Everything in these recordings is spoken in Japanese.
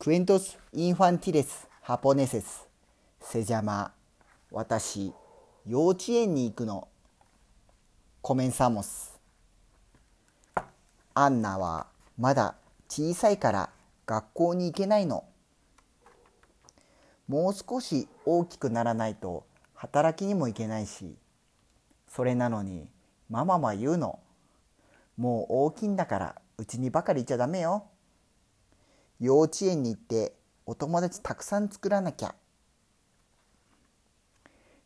Cuentos infantiles japoneses. se llama 私幼稚園に行くの。Comenzamos アンナはまだ小さいから学校に行けないの。もう少し大きくならないと働きにも行けないし。それなのにママは言うの。もう大きいんだからうちにばかりいちゃダメよ。幼稚園に行ってお友達たくさん作らなきゃ。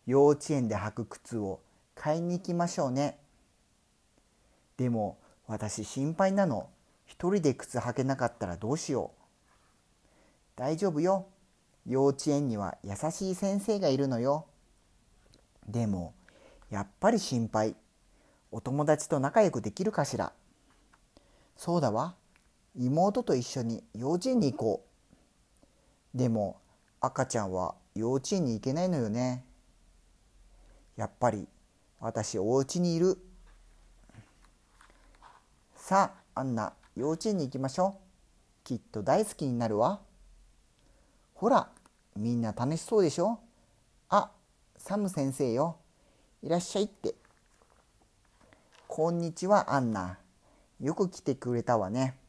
幼稚園で履く靴を買いに行きましょうね。でも私心配なの。一人で靴履けなかったらどうしよう。大丈夫よ。幼稚園には優しい先生がいるのよ。でもやっぱり心配。お友達と仲良くできるかしら。そうだわ。妹と一緒に幼稚園に行こう。でも赤ちゃんは幼稚園に行けないのよね。やっぱり私お家にいる。さあアンナ幼稚園に行きましょう。きっと大好きになるわ。ほらみんな楽しそうでしょ。あサム先生よ。いらっしゃいって。こんにちはアンナ。よく来てくれたわね。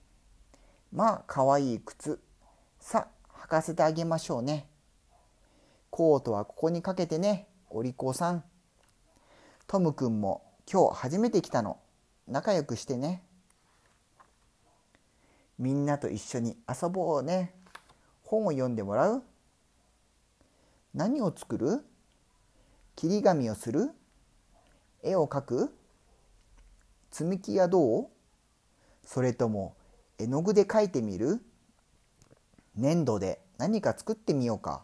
まあかわいい靴。さ履かせてあげましょうね。コートはここにかけてねお利口さん。トムくんも今日初めて来たの。仲良くしてね。みんなと一緒に遊ぼうね。本を読んでもらう？何を作る？切り紙をする？絵を描く？積み木はどう？それとも絵の具で描いてみる？粘土で。何か作ってみようか。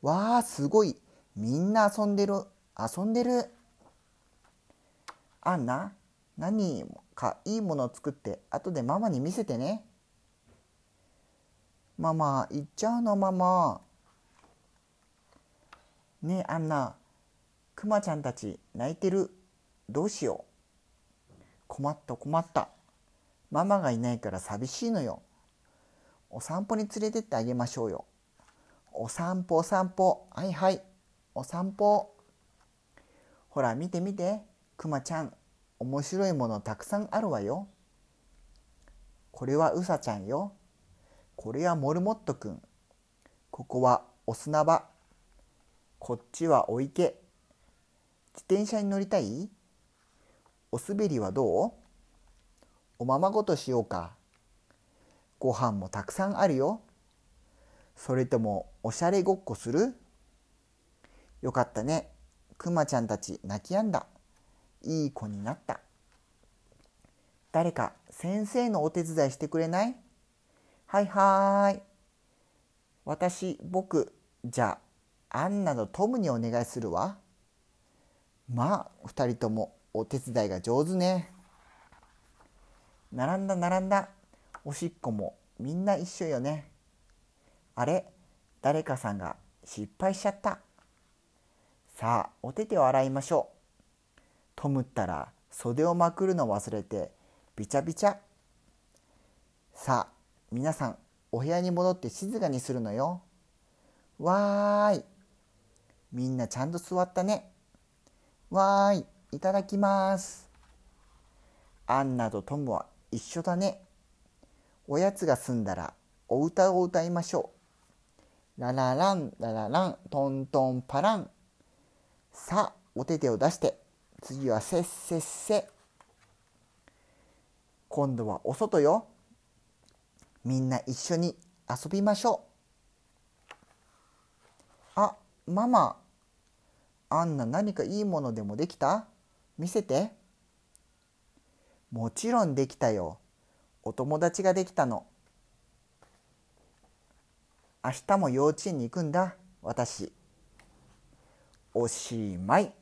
わあすごい。みんな遊んでる。遊んでる。アンナ何かいいものを作って。後でママに見せてね。ママ行っちゃうの？ママ。ねえアンナクマちゃんたち泣いてる。どうしよう。困った困った。ママがいないから寂しいのよ。お散歩に連れてってあげましょうよ。お散歩お散歩。はいはい。お散歩。ほら見て見て。クマちゃん面白いものたくさんあるわよ。これはウサちゃんよ。これはモルモットくん。ここはお砂場。こっちはお池。自転車に乗りたい？お滑りはどう？おままごとしようか。ご飯もたくさんあるよ。それともおしゃれごっこする？よかったね。くまちゃんたち泣きやんだ。いい子になった。誰か先生のお手伝いしてくれない？はいはい。私、僕、じゃあ、アンナのトムにお願いするわ。まあ、二人ともお手伝いが上手ね。並んだ並んだ。おしっこもみんな一緒よね。あれ誰かさんが失敗しちゃった。さあ、お手手を洗いましょう。トムったら袖をまくるの忘れてびちゃびちゃ。さあ、皆さんお部屋に戻って静かにするのよ。わーい。みんなちゃんと座ったね。わーい。いただきます。アンナとトムは一緒だね。おやつが済んだらお歌を歌いましょう。ラララン、ラララン、トントンパラン。さあ、お手手を出して、次はせっせっせ。今度はお外よ。みんな一緒に遊びましょう。あ、ママ、あんな何かいいものでもできた？見せて。もちろんできたよ。お友達ができたの。明日も幼稚園に行くんだ、私。おしまい。